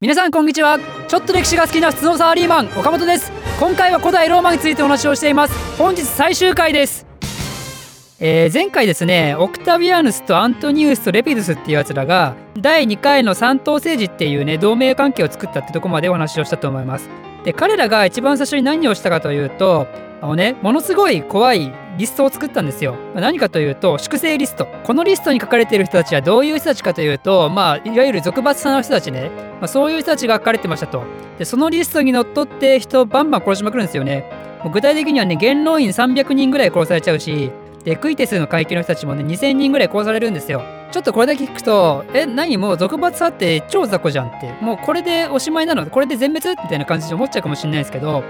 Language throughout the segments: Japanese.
皆さんこんにちは。ちょっと歴史が好きな普通のサラリーマン岡本です。今回は古代ローマについてお話をしています。本日最終回です。えー、前回ですねオクタビアヌスとアントニウスとレピドゥスっていうやつらが第2回の三等政治っていうね同盟関係を作ったってとこまでお話をしたと思います。で彼らが一番最初に何をしたかというとあのねものすごい怖いリストを作ったんですよ。何かというと粛清リスト。このリストに書かれている人たちはどういう人たちかというと、まあ、いわゆる俗罰派の人たちね、まあ、そういう人たちが書かれてましたと。でそのリストにのっとって人をバンバン殺しまくるんですよね。もう具体的にはね元老院300人ぐらい殺されちゃうしでクイテスの階級の人たちもね2000人ぐらい殺されるんですよ。ちょっとこれだけ聞くと、え、何もう俗罰派って超雑魚じゃんって、もうこれでおしまいなの？これで全滅？みたいな感じで思っちゃうかもしれないですけど、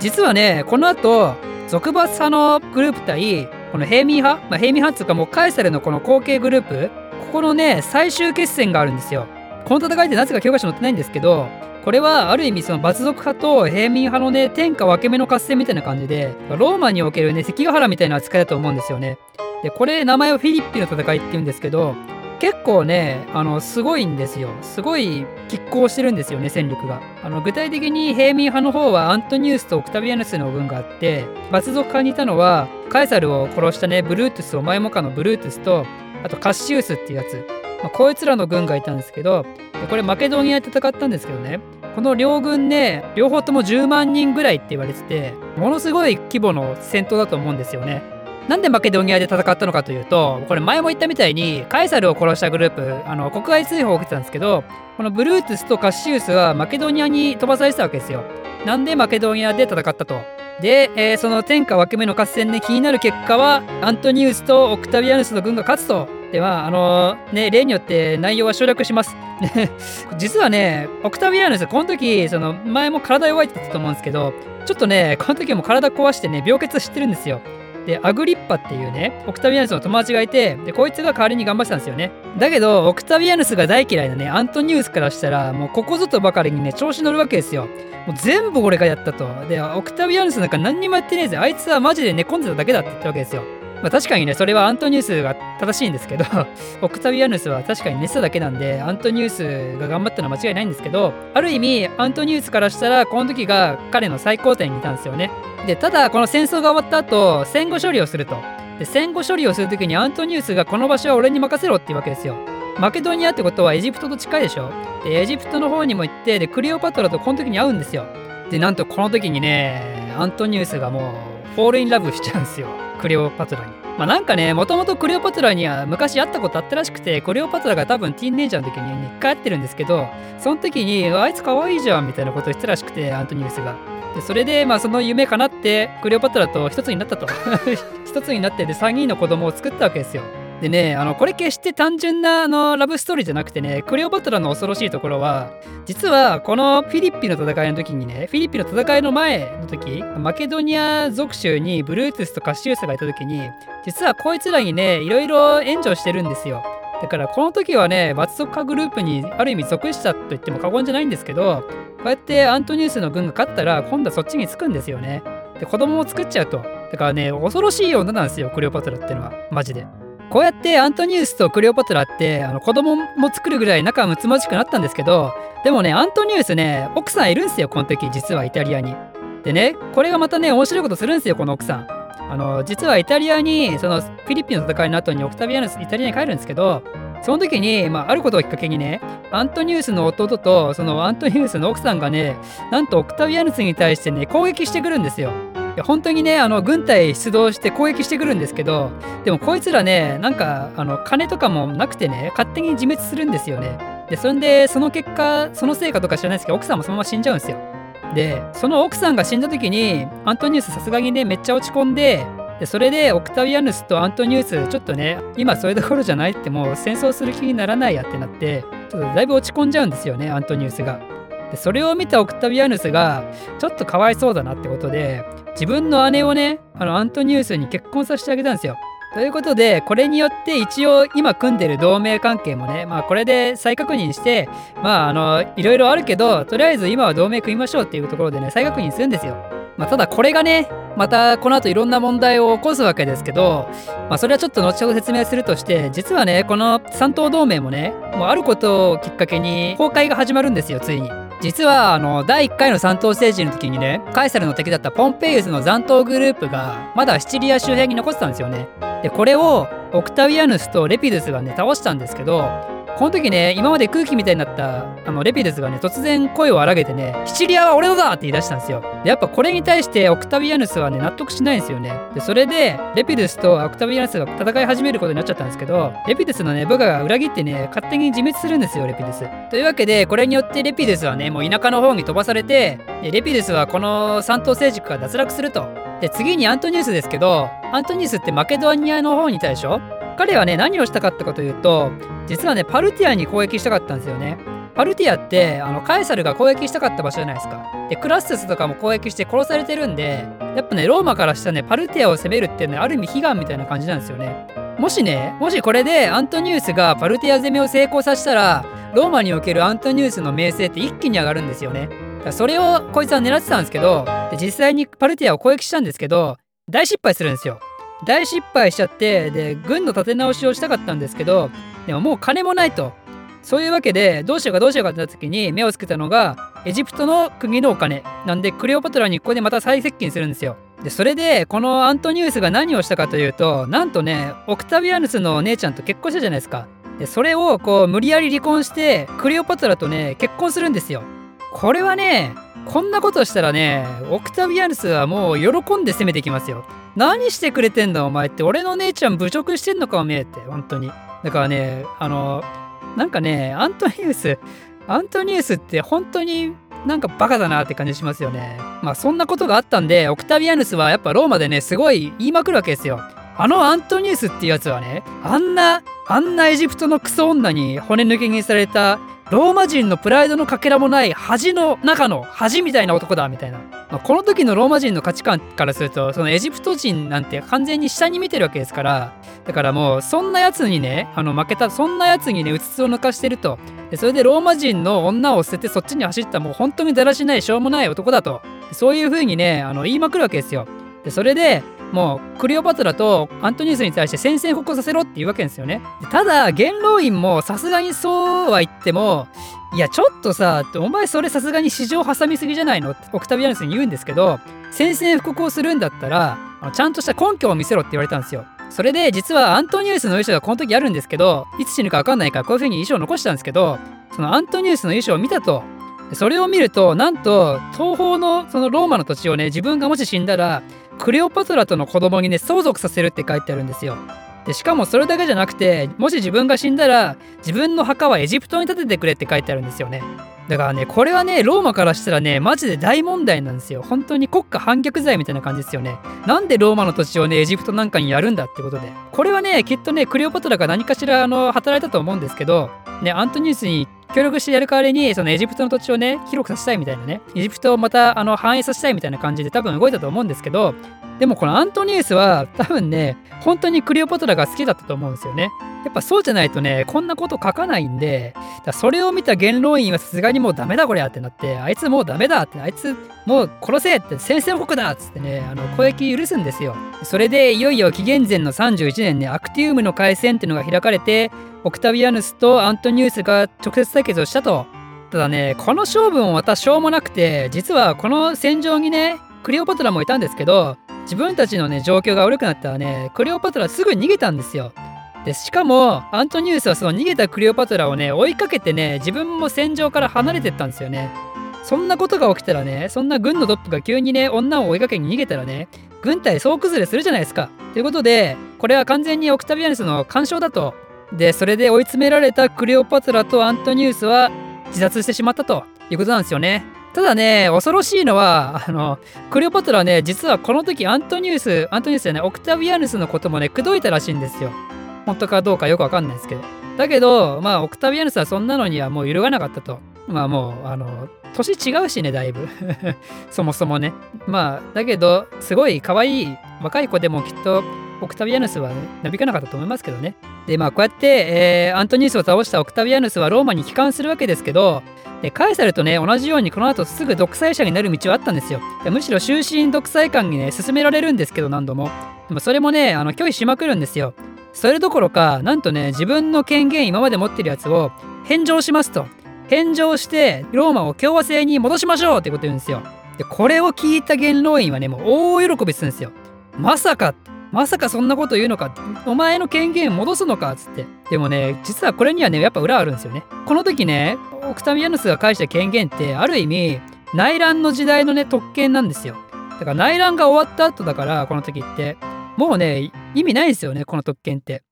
実はね、この後、俗罰派のグループ対、この平民派、まあ、平民派っていうかもうカエサルのこの後継グループ、ここのね、最終決戦があるんですよ。この戦いってなぜか教科書載ってないんですけど、これはある意味その罰族派と平民派のね、天下分け目の合戦みたいな感じで、ローマにおけるね、関ヶ原みたいな扱いだと思うんですよね。で、これ名前はフィリッピの戦いって言うんですけど、結構ね、あの、すごいんですよ。すごい拮抗してるんですよね、戦力が。あの、具体的に平民派の方はアントニウスとオクタビアヌスの軍があって、罰族派にいたのは、カエサルを殺したね、ブルートゥス、お前もかのブルートゥスと、あとカッシウスっていうやつ。まあ、こいつらの軍がいたんですけど、これマケドニアで戦ったんですけどね、この両軍ね、両方とも10万人ぐらいって言われてて、ものすごい規模の戦闘だと思うんですよね。なんでマケドニアで戦ったのかというと、これ前も言ったみたいに、カエサルを殺したグループ、あの、国外追放を受けてたんですけど、このブルートゥスとカッシウスはマケドニアに飛ばされてたわけですよ。なんでマケドニアで戦ったと。で、えー、その天下分け目の合戦で気になる結果は、アントニウスとオクタビアヌスの軍が勝つと。では、あのー、ね、例によって内容は省略します。実はね、オクタビアヌス、この時、その、前も体弱いって言ったと思うんですけど、ちょっとね、この時も体壊してね、病欠してるんですよ。で、アグリッパっていうね、オクタビアヌスの友達がいて、で、こいつが代わりに頑張ってたんですよね。だけど、オクタビアヌスが大嫌いなね、アントニウスからしたら、もうここぞとばかりにね、調子乗るわけですよ。もう全部俺がやったと。で、オクタビアヌスなんか何にもやってねえぜ。あいつはマジで寝込んでただけだって言ったわけですよ。まあ、確かにね、それはアントニウスが正しいんですけど、オクタビアヌスは確かに寝てただけなんで、アントニウスが頑張ったのは間違いないんですけど、ある意味、アントニウスからしたら、この時が彼の最高点にいたんですよね。で、ただ、この戦争が終わった後、戦後処理をすると。で、戦後処理をするときにアントニウスがこの場所は俺に任せろっていうわけですよ。マケドニアってことはエジプトと近いでしょで、エジプトの方にも行って、で、クレオパトラとこの時に会うんですよ。で、なんとこの時にね、アントニウスがもう、 fall in love しちゃうんですよ。クレオパトラに。まあなんかね、もともとクレオパトラには昔会ったことあったらしくて、クレオパトラが多分ティーンネイジャーの時に一回会ってるんですけど、その時に、あいつ可愛いじゃんみたいなことを言ってたらしくて、アントニウスが。でそれで、まあその夢かなって、クレオパトラと一つになったと。一つになってで3人の子供を作ったわけですよ。でね、あの、これ決して単純なあのラブストーリーじゃなくてね、クレオパトラの恐ろしいところは、実はこのフィリッピの戦いの時にね、フィリピの戦いの前の時、マケドニア属州にブルートゥスとカシウスがいた時に、実はこいつらにね、いろいろ援助してるんですよ。だからこの時はね、罰族化グループにある意味属したと言っても過言じゃないんですけど、こうやってアントニウスの軍が勝ったら、今度はそっちにつくんですよね。で、子供を作っちゃうと。だからね、恐ろしい女なんですよ、クレオパトラってのは。マジで。こうやってアントニウスとクレオパトラってあの子供も作るぐらい仲睦まじくなったんですけどでもねアントニウスね奥さんいるんですよこの時実はイタリアに。でねこれがまたね面白いことするんですよこの奥さん。あの実はイタリアにそのフィリピンの戦いの後にオクタビアヌスイタリアに帰るんですけどその時に、まあ、あることをきっかけにねアントニウスの弟とそのアントニウスの奥さんがねなんとオクタビアヌスに対してね攻撃してくるんですよ。や本当にねあの軍隊出動して攻撃してくるんですけどでもこいつらねなんかあの金とかもなくてね勝手に自滅するんですよねでそんでその結果その成果とか知らないですけど奥さんもそのまま死んじゃうんですよでその奥さんが死んだ時にアントニウスさすがにねめっちゃ落ち込んででそれでオクタビアヌスとアントニウスちょっとね今それどころじゃないってもう戦争する気にならないやってなってちょっとだいぶ落ち込んじゃうんですよねアントニウスが。でそれを見たオクタビアヌスがちょっとかわいそうだなってことで自分の姉をねあのアントニウスに結婚させてあげたんですよ。ということでこれによって一応今組んでる同盟関係もねまあこれで再確認してまああのいろいろあるけどとりあえず今は同盟組みましょうっていうところでね再確認するんですよ。まあ、ただこれがねまたこの後いろんな問題を起こすわけですけど、まあ、それはちょっと後ほど説明するとして実はねこの三党同盟もねもうあることをきっかけに崩壊が始まるんですよついに。実はあの第1回の三島政治の時にねカエサルの敵だったポンペイウスの残党グループがまだシチリア周辺に残ってたんですよね。でこれをオクタビアヌスとレピドゥスがね倒したんですけどこの時ね今まで空気みたいになったあのレピドゥスがね突然声を荒げてね「シチリアは俺のだ!」って言い出したんですよ。でやっぱこれに対してオクタビアヌスはね納得しないんですよね。でそれでレピドゥスとオクタビアヌスが戦い始めることになっちゃったんですけどレピドゥスのね部下が裏切ってね勝手に自滅するんですよレピドゥス。というわけでこれによってレピドゥスはねもう田舎の方に飛ばされてレピドゥスはこの三等成熟から脱落すると。で次にアントニウスですけどアントニウスってマケドニアの方にいたでしょ？彼はね何をしたかったかというと実はねパルティアに攻撃したかったんですよね。パルティアってあのカエサルが攻撃したかった場所じゃないですか。でクラッセスとかも攻撃して殺されてるんでやっぱねローマからしたらねパルティアを攻めるっていうのはある意味悲願みたいな感じなんですよね。もしねもしこれでアントニウスがパルティア攻めを成功させたらローマにおけるアントニウスの名声って一気に上がるんですよね。それをこいつは狙ってたんですけどで実際にパルティアを攻撃したんですけど大失敗するんですよ大失敗しちゃってで軍の立て直しをしたかったんですけどでももう金もないと。そういうわけでどうしようかどうしようかってなった時に目をつけたのがエジプトの国のお金。なんでクレオパトラにここでまた再接近するんですよ。でそれでこのアントニウスが何をしたかというとなんとねオクタビアヌスのお姉ちゃんと結婚したじゃないですか。でそれをこう無理やり離婚してクレオパトラとね結婚するんですよ。これはねこんなことしたらねオクタビアヌスはもう喜んで攻めてきますよ。何してくれてんだお前って。俺の姉ちゃん侮辱してんのかおめえって。本当に。だからねあのなんかねアントニウスアントニウスって本当になんかバカだなって感じしますよね。まあそんなことがあったんでオクタビアヌスはやっぱローマでねすごい言いまくるわけですよ。あのアントニウスっていうやつはねあんなあんなエジプトのクソ女に骨抜きにされたローマ人のプライドのかけらもない恥の中の恥みたいな男だみたいな、まあ、この時のローマ人の価値観からするとそのエジプト人なんて完全に下に見てるわけですから。だからもうそんなやつにねあの負けたそんなやつにねうつつを抜かしてると。でそれでローマ人の女を捨ててそっちに走ったもう本当にだらしないしょうもない男だと。そういう風にねあの言いまくるわけですよ。でそれでもうクレオパトラとアントニウスに対して宣戦布告させろっていうわけですよね。ただ元老院もさすがにそうは言ってもいやちょっとさお前それさすがに市場挟みすぎじゃないの？ってオクタビアヌスに言うんですけど宣戦布告をするんだったらちゃんとした根拠を見せろって言われたんですよ。それで実はアントニウスの衣装がこの時あるんですけどいつ死ぬか分かんないからこういう風に衣装を残したんですけどそのアントニウスの衣装を見たとそれを見るとなんと東方のそのローマの土地をね自分がもし死んだらクレオパトラとの子供にね相続させるって書いてあるんですよ。でしかもそれだけじゃなくてもし自分が死んだら自分の墓はエジプトに建ててくれって書いてあるんですよね。だからねこれはねローマからしたらねマジで大問題なんですよ。本当に国家反逆罪みたいな感じですよね。なんでローマの土地をねエジプトなんかにやるんだってことで。これはねきっとねクレオパトラが何かしらあの働いたと思うんですけどねアントニウスに協力してやる代わりにそのエジプトの土地をね広くさせたいみたいなね。エジプトをまたあの繁栄させたいみたいな感じで多分動いたと思うんですけどでもこのアントニウスは多分ね本当にクレオパトラが好きだったと思うんですよねやっぱそうじゃないとねこんなこと書かないんでそれを見た元老院はさすがにもうダメだこりゃってなってあいつもうダメだってあいつもう殺せって宣戦布告だっつってねあの攻撃許すんですよそれでいよいよ紀元前の31年ねアクティウムの海戦っていうのが開かれてオクタビアヌスとアントニウスが直接対決をしたと。ただね、この勝負もまたしょうもなくて、実はこの戦場にね、クレオパトラもいたんですけど、自分たちのね、状況が悪くなったらね、クレオパトラすぐ逃げたんですよ。で、しかも、アントニウスはその逃げたクレオパトラをね、追いかけてね、自分も戦場から離れてったんですよね。そんなことが起きたらね、そんな軍のトップが急にね、女を追いかけに逃げたらね、軍隊総崩れするじゃないですか。ということで、これは完全にオクタビアヌスの干渉だとでそれで追い詰められたクレオパトラとアントニウスは自殺してしまったということなんですよね。ただね、恐ろしいのは、あの、クレオパトラはね、実はこの時アントニウス、アントニウスじゃない、オクタビアヌスのこともね、口説いたらしいんですよ。本当かどうかよくわかんないですけど。だけど、まあ、オクタビアヌスはそんなのにはもう揺るがなかったと。まあもう、あの、年違うしね、だいぶ。そもそもね。まあ、だけど、すごい可愛い若い子でもきっとオクタビアヌスはなびかなかったと思いますけどね。でまあこうやって、えー、アントニウスを倒したオクタビアヌスはローマに帰還するわけですけどでカエサルとね同じようにこの後すぐ独裁者になる道はあったんですよ。でむしろ終身独裁官にね進められるんですけど何度も。でもそれもねあの拒否しまくるんですよ。それどころかなんとね自分の権限今まで持ってるやつを返上しますと。返上してローマを共和制に戻しましょうってこと言うんですよ。でこれを聞いた元老院はねもう大喜びするんですよ。まさかまさかそんなこと言うのかお前の権限戻すのかっつって。でもね実はこれにはねやっぱ裏あるんですよね。この時ねオクタミアヌスが返した権限ってある意味内乱の時代のね特権なんですよ。だから内乱が終わった後だからこの時って。もうね意味ないですよねこの特権って。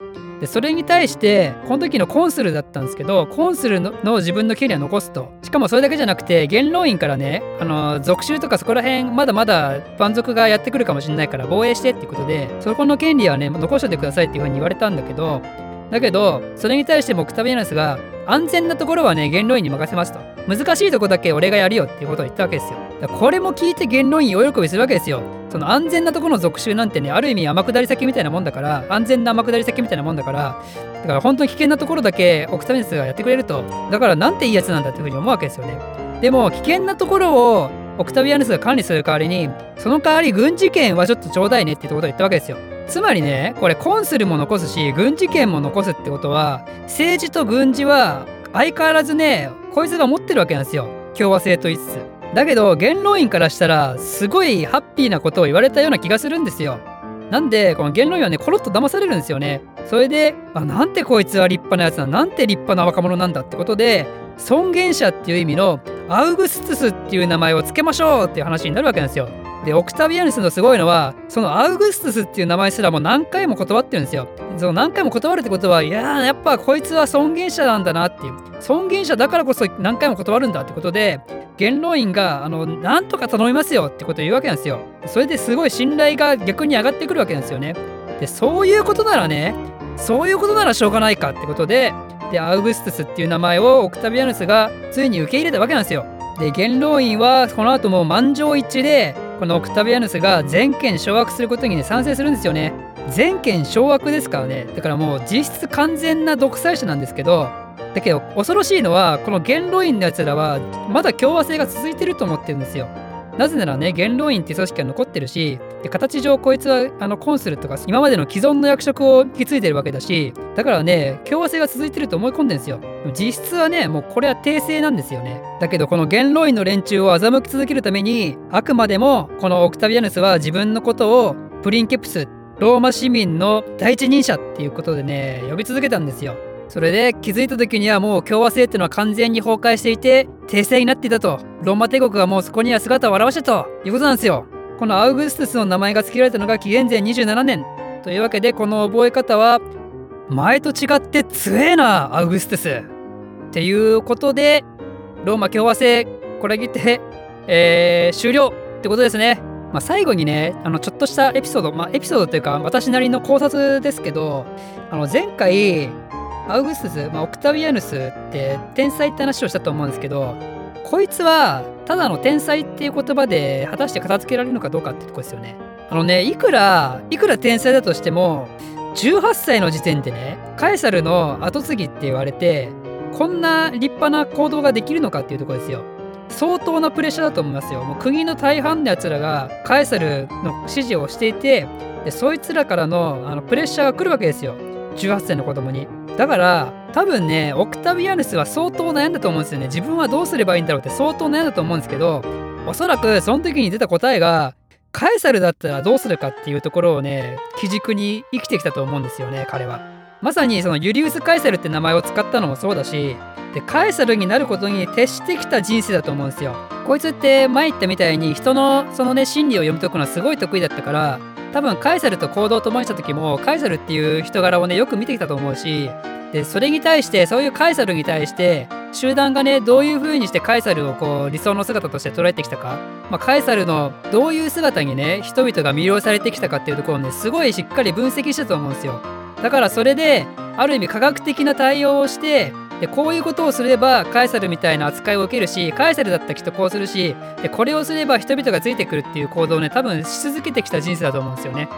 でそれに対してこの時のコンスルだったんですけどコンスルの自分の権利は残すと。しかもそれだけじゃなくて元老院からねあの属州とかそこら辺まだまだ蛮族がやってくるかもしれないから防衛してっていうことでそこの権利はね残しといてくださいっていうふうに言われたんだけどだけどそれに対してもオクタビアナスが安全なところはね元老院に任せますと。難しいとこだけ俺がやるよっていうことを言ったわけですよ。これも聞いて元老院大喜びするわけですよ。その安全なところの属州なんてねある意味天下り先みたいなもんだから安全な天下り先みたいなもんだからだから本当に危険なところだけオクタビアナスがやってくれると。だからなんていいやつなんだっていうふうに思うわけですよね。でも危険なところをオクタビアヌスが管理する代わりにその代わり軍事権はちょっとちょうだいねっていうことを言ったわけですよ。つまりねこれコンスルも残すし軍事権も残すってことは政治と軍事は相変わらずねこいつが持ってるわけなんですよ。共和制と言いつつ。だけど元老院からしたらすごいハッピーなことを言われたような気がするんですよ。なんでこの元老院はねコロッと騙されるんですよね。それであなんてこいつは立派なやつだなんて立派な若者なんだってことで尊厳者っていう意味のアウグストゥスっていう名前を付けましょうっていう話になるわけなんですよ。で、オクタビアヌスのすごいのは、そのアウグストゥスっていう名前すらもう何回も断ってるんですよ。その何回も断るってことは、いや、やっぱこいつは尊厳者なんだなっていう。尊厳者だからこそ何回も断るんだってことで、元老院が、あの、なんとか頼みますよってことを言うわけなんですよ。それですごい信頼が逆に上がってくるわけなんですよね。で、そういうことならね、そういうことならしょうがないかってことで、で、アウグストゥスっていう名前をオクタビアヌスがついに受け入れたわけなんですよ。で、元老院はこの後も満場一致で、このオクタビアヌスが全権掌握することにね賛成するんですよね。全権掌握ですからね。だからもう実質完全な独裁者なんですけどだけど恐ろしいのはこの元老院のやつらはまだ共和制が続いてると思ってるんですよ。なぜならね元老院って組織が残ってるしで形上こいつはあのコンスルとか今までの既存の役職を引き継いでるわけだしだからね共和制が続いてると思い込んでるんですよ。実質はねもうこれは訂正なんですよね。だけどこの元老院の連中を欺き続けるためにあくまでもこのオクタビアヌスは自分のことをプリンケプスローマ市民の第一人者っていうことでね呼び続けたんですよ。それで気づいた時にはもう共和制っていうのは完全に崩壊していて訂正になっていたと。ローマ帝国がもうそこには姿を現したと。いうことなんですよ。このアウグストゥスの名前が付けられたのが紀元前27年。というわけでこの覚え方は前と違って強えなアウグストゥス。っていうことでローマ共和制これにて、えー、終了。ってことですね。まあ、最後にねあのちょっとしたエピソード、まあ、エピソードというか私なりの考察ですけどあの前回アウグスス、まあ、オクタビアヌスって天才って話をしたと思うんですけどこいつはただの天才っていう言葉で果たして片付けられるのかどうかってとこですよね。あのねいくらいくら天才だとしても18歳の時点でねカエサルの後継ぎって言われてこんな立派な行動ができるのかっていうとこですよ。相当なプレッシャーだと思いますよ。もう国の大半のやつらがカエサルの指示をしていてでそいつらからのあのプレッシャーが来るわけですよ。18歳の子供に。だから多分ねオクタビアヌスは相当悩んだと思うんですよね。自分はどうすればいいんだろうって相当悩んだと思うんですけどおそらくその時に出た答えがカエサルだったらどうするかっていうところをね基軸に生きてきたと思うんですよね彼は。まさにそのユリウス・カエサルって名前を使ったのもそうだしでカエサルになることに徹してきた人生だと思うんですよ。こいつって前言ったみたいに人のそのね心理を読み解くのはすごい得意だったから多分カエサルと行動を共にした時もカエサルっていう人柄をねよく見てきたと思うしでそれに対してそういうカエサルに対して集団がねどういう風にしてカエサルをこう理想の姿として捉えてきたか、まあ、カエサルのどういう姿にね人々が魅了されてきたかっていうところをねすごいしっかり分析したと思うんですよ。だからそれである意味科学的な対応をしてでこういうことをすればカエサルみたいな扱いを受けるしカエサルだったらきっとこうするしでこれをすれば人々がついてくるっていう行動をね多分し続けてきた人生だと思うんですよね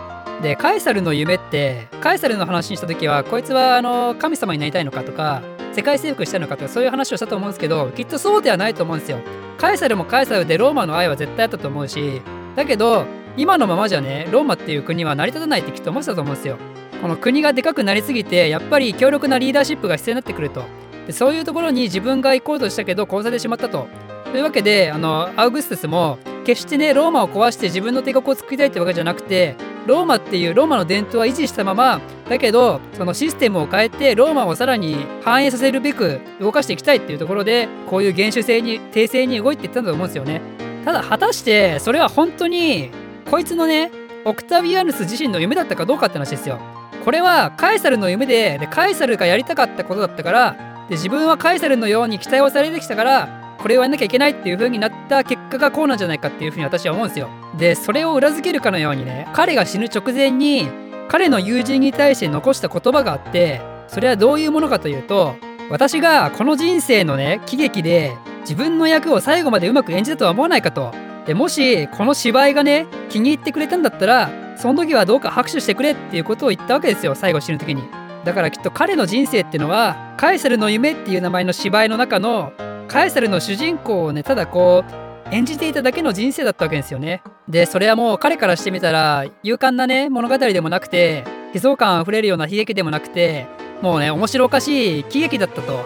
でカエサルの夢ってカエサルの話にした時はこいつはあの神様になりたいのかとか世界征服したのかとかそういう話をしたと思うんですけどきっとそうではないと思うんですよ。カエサルもカエサルでローマの愛は絶対あったと思うしだけど今のままじゃねローマっていう国は成り立たないってきっと思ってたと思うんですよ。この国がでかくなりすぎてやっぱり強力なリーダーシップが必要になってくるとそういうところに自分が行こうとしたけど殺されてしまったと。というわけであのアウグストゥスも決してねローマを壊して自分の帝国を作りたいってわけじゃなくてローマっていうローマの伝統は維持したままだけどそのシステムを変えてローマをさらに反映させるべく動かしていきたいっていうところでこういう原種性に訂正に動いていったんだと思うんですよね。ただ果たしてそれは本当にこいつのねオクタビアヌス自身の夢だったかどうかって話ですよ。これはカエサルの夢ででカエサルがやりたかったことだったからで自分はカエサルのように期待をされてきたからこれをやんなきゃいけないっていう風になった結果がこうなんじゃないかっていう風に私は思うんですよ。でそれを裏付けるかのようにね彼が死ぬ直前に彼の友人に対して残した言葉があってそれはどういうものかというと私がこの人生のね喜劇で自分の役を最後までうまく演じたとは思わないかと。でもしこの芝居がね気に入ってくれたんだったらその時はどうか拍手してくれっていうことを言ったわけですよ最後死ぬ時に。だからきっと彼の人生ってのはカエサルの夢っていう名前の芝居の中のカエサルの主人公をねただこう演じていただけの人生だったわけですよね。でそれはもう彼からしてみたら勇敢なね物語でもなくて悲壮感あふれるような悲劇でもなくてもうね面白おかしい喜劇だったと。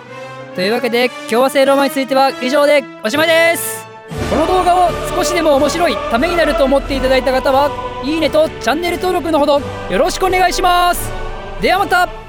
というわけで共和制ローマについては以上でおしまいですこの動画を少しでも面白いためになると思っていただいた方はいいねとチャンネル登録のほどよろしくお願いしますではまた